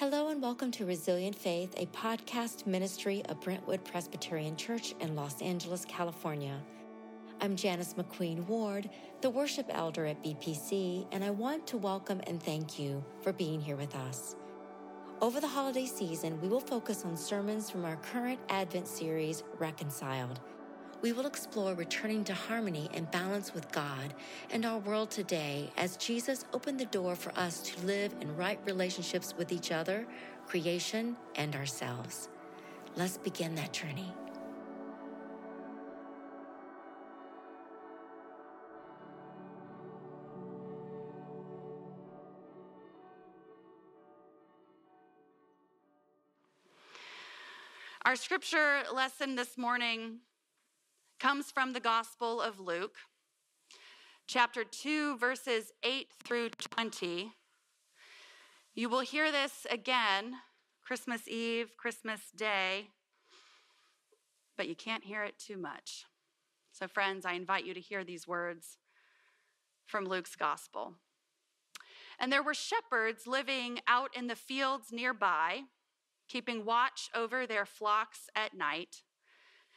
Hello and welcome to Resilient Faith, a podcast ministry of Brentwood Presbyterian Church in Los Angeles, California. I'm Janice McQueen Ward, the worship elder at BPC, and I want to welcome and thank you for being here with us. Over the holiday season, we will focus on sermons from our current Advent series, Reconciled we will explore returning to harmony and balance with God and our world today as Jesus opened the door for us to live in right relationships with each other, creation, and ourselves. Let's begin that journey. Our scripture lesson this morning comes from the Gospel of Luke, chapter 2, verses 8 through 20. You will hear this again Christmas Eve, Christmas Day, but you can't hear it too much. So, friends, I invite you to hear these words from Luke's Gospel. And there were shepherds living out in the fields nearby, keeping watch over their flocks at night.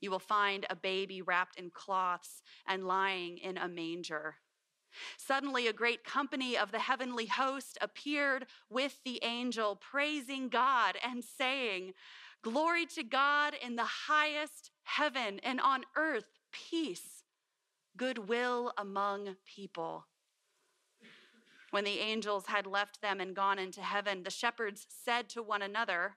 You will find a baby wrapped in cloths and lying in a manger. Suddenly, a great company of the heavenly host appeared with the angel, praising God and saying, Glory to God in the highest heaven, and on earth, peace, goodwill among people. When the angels had left them and gone into heaven, the shepherds said to one another,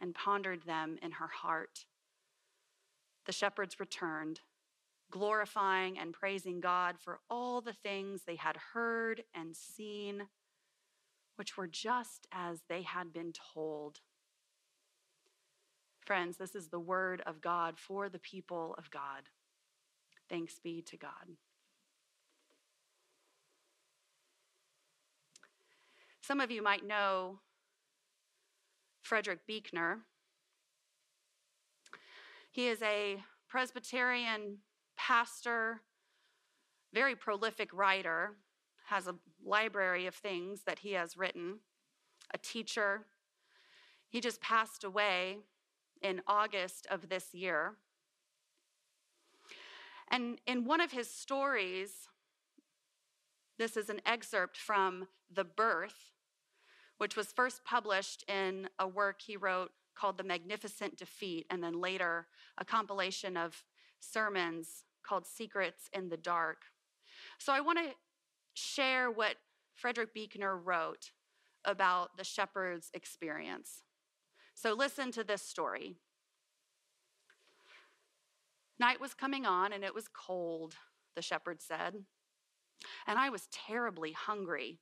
and pondered them in her heart. The shepherds returned, glorifying and praising God for all the things they had heard and seen, which were just as they had been told. Friends, this is the word of God for the people of God. Thanks be to God. Some of you might know Frederick Buechner. He is a Presbyterian pastor, very prolific writer, has a library of things that he has written, a teacher. He just passed away in August of this year. And in one of his stories, this is an excerpt from The Birth which was first published in a work he wrote called The Magnificent Defeat, and then later a compilation of sermons called Secrets in the Dark. So I want to share what Frederick Buechner wrote about the shepherd's experience. So listen to this story. Night was coming on and it was cold, the shepherd said, and I was terribly hungry.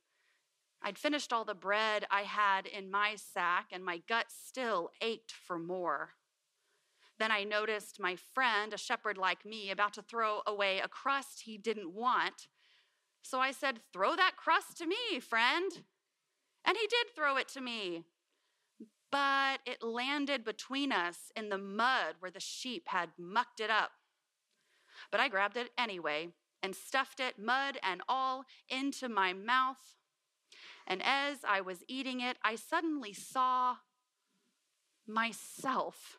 I'd finished all the bread I had in my sack, and my gut still ached for more. Then I noticed my friend, a shepherd like me, about to throw away a crust he didn't want. So I said, Throw that crust to me, friend. And he did throw it to me. But it landed between us in the mud where the sheep had mucked it up. But I grabbed it anyway and stuffed it, mud and all, into my mouth. And as I was eating it, I suddenly saw myself.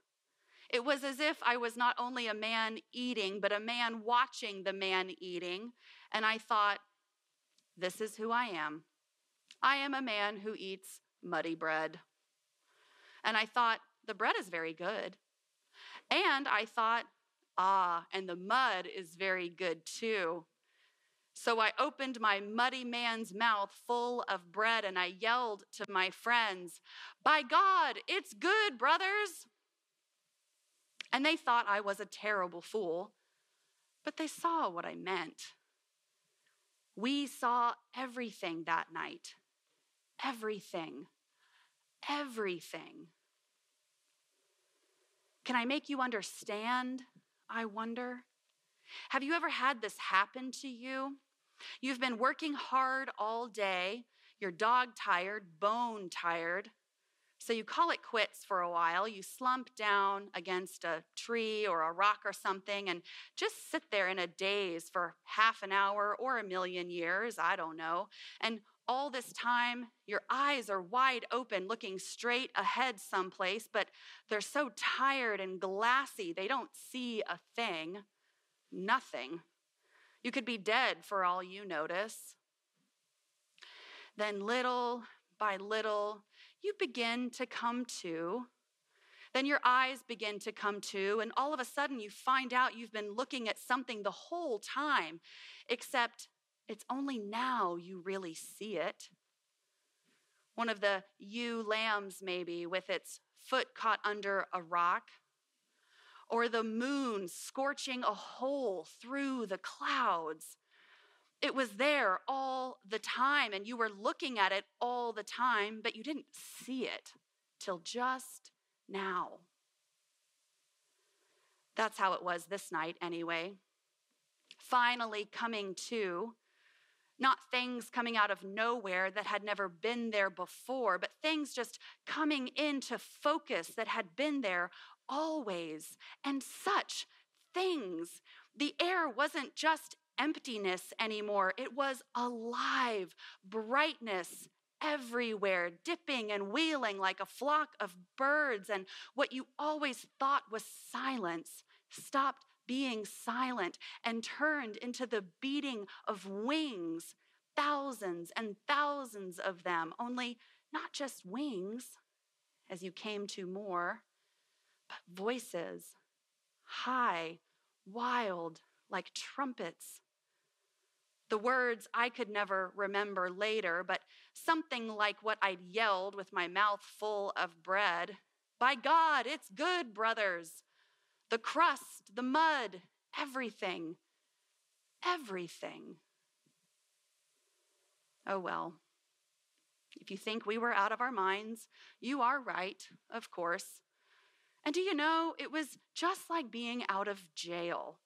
It was as if I was not only a man eating, but a man watching the man eating. And I thought, this is who I am. I am a man who eats muddy bread. And I thought, the bread is very good. And I thought, ah, and the mud is very good too. So I opened my muddy man's mouth full of bread and I yelled to my friends, By God, it's good, brothers. And they thought I was a terrible fool, but they saw what I meant. We saw everything that night. Everything. Everything. Can I make you understand? I wonder. Have you ever had this happen to you? You've been working hard all day, you're dog tired, bone tired. So you call it quits for a while. You slump down against a tree or a rock or something and just sit there in a daze for half an hour or a million years, I don't know. And all this time, your eyes are wide open, looking straight ahead someplace, but they're so tired and glassy, they don't see a thing, nothing. You could be dead for all you notice. Then, little by little, you begin to come to. Then your eyes begin to come to, and all of a sudden you find out you've been looking at something the whole time, except it's only now you really see it. One of the ewe lambs, maybe, with its foot caught under a rock, or the moon scorching a hole through the clouds. It was there all the time, and you were looking at it all the time, but you didn't see it till just now. That's how it was this night, anyway. Finally, coming to, not things coming out of nowhere that had never been there before, but things just coming into focus that had been there always. And such things. The air wasn't just emptiness anymore, it was alive, brightness everywhere, dipping and wheeling like a flock of birds. And what you always thought was silence stopped being silent and turned into the beating of wings, thousands and thousands of them, only not just wings, as you came to more, voices, high, wild, like trumpets. The words I could never remember later, but something like what I'd yelled with my mouth full of bread By God, it's good, brothers. The crust, the mud, everything, everything. Oh well. If you think we were out of our minds, you are right, of course. And do you know, it was just like being out of jail.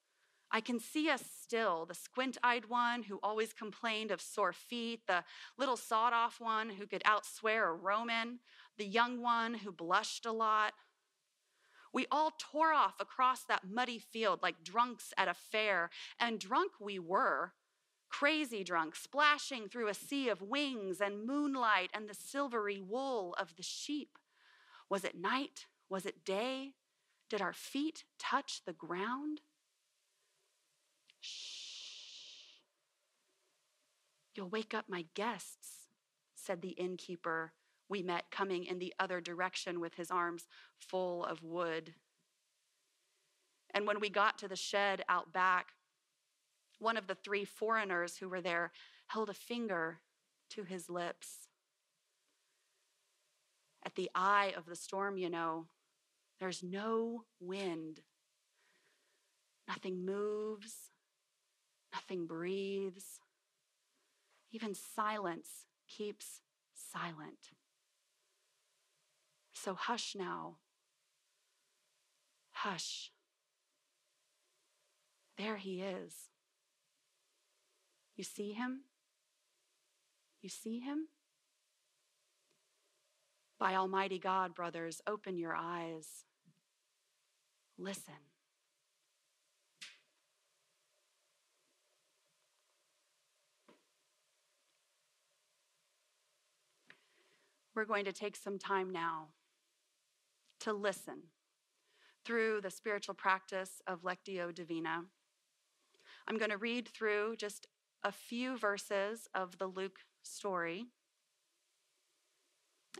I can see us still the squint eyed one who always complained of sore feet, the little sawed off one who could outswear a Roman, the young one who blushed a lot. We all tore off across that muddy field like drunks at a fair, and drunk we were. Crazy drunk, splashing through a sea of wings and moonlight and the silvery wool of the sheep. Was it night? Was it day? Did our feet touch the ground? Shh. You'll wake up my guests, said the innkeeper we met coming in the other direction with his arms full of wood. And when we got to the shed out back, one of the three foreigners who were there held a finger to his lips. At the eye of the storm, you know, there's no wind. Nothing moves, nothing breathes. Even silence keeps silent. So hush now. Hush. There he is. You see him? You see him? By Almighty God, brothers, open your eyes. Listen. We're going to take some time now to listen through the spiritual practice of Lectio Divina. I'm going to read through just a few verses of the Luke story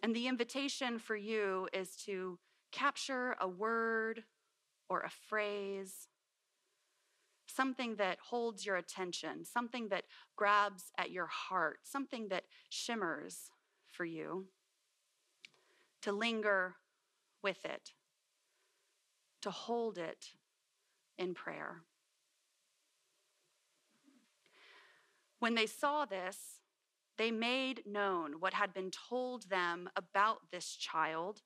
And the invitation for you is to capture a word or a phrase, something that holds your attention, something that grabs at your heart, something that shimmers for you, to linger with it, to hold it in prayer. When they saw this, they made known what had been told them about this child,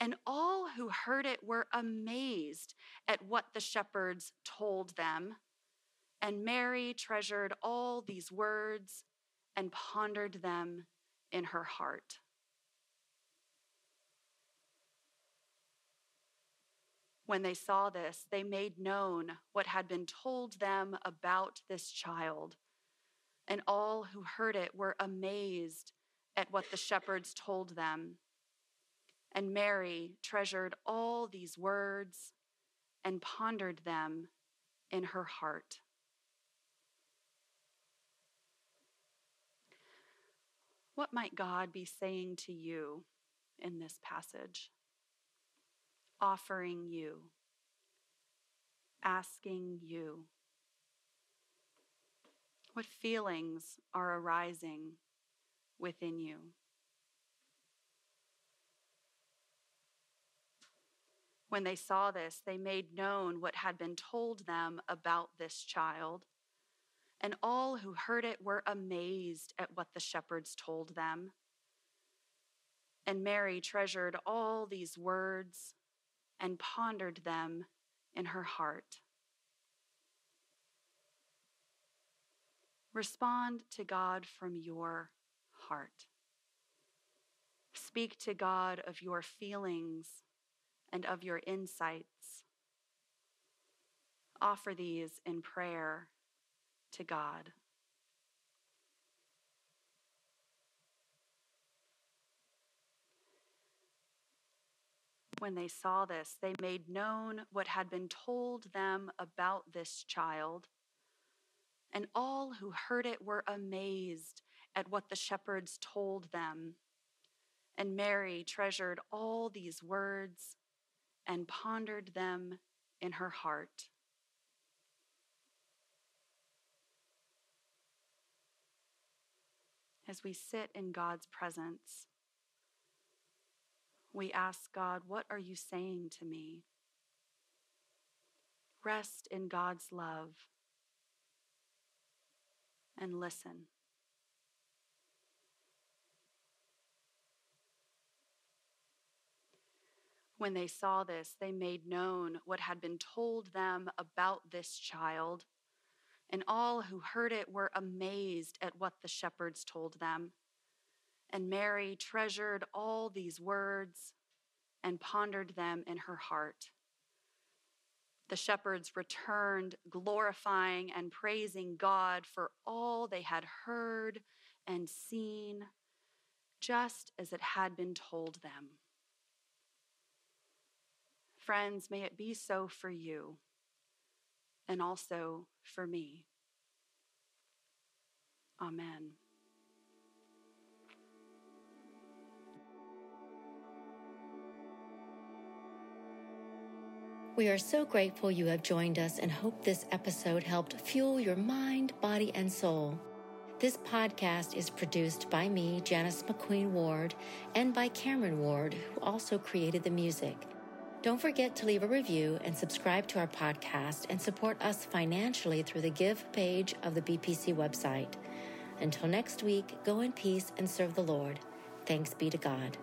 and all who heard it were amazed at what the shepherds told them. And Mary treasured all these words and pondered them in her heart. When they saw this, they made known what had been told them about this child and all who heard it were amazed at what the shepherds told them. And Mary treasured all these words and pondered them in her heart. What might God be saying to you in this passage? Offering you, asking you. What feelings are arising within you? When they saw this, they made known what had been told them about this child. And all who heard it were amazed at what the shepherds told them. And Mary treasured all these words and pondered them in her heart. Respond to God from your heart. Speak to God of your feelings and of your insights. Offer these in prayer to God. When they saw this, they made known what had been told them about this child and all who heard it were amazed at what the shepherds told them. And Mary treasured all these words and pondered them in her heart. As we sit in God's presence, we ask God, What are you saying to me? Rest in God's love and listen. When they saw this, they made known what had been told them about this child, and all who heard it were amazed at what the shepherds told them. And Mary treasured all these words and pondered them in her heart the shepherds returned, glorifying and praising God for all they had heard and seen, just as it had been told them. Friends, may it be so for you and also for me. Amen. We are so grateful you have joined us and hope this episode helped fuel your mind, body, and soul. This podcast is produced by me, Janice McQueen Ward, and by Cameron Ward, who also created the music. Don't forget to leave a review and subscribe to our podcast and support us financially through the Give page of the BPC website. Until next week, go in peace and serve the Lord. Thanks be to God.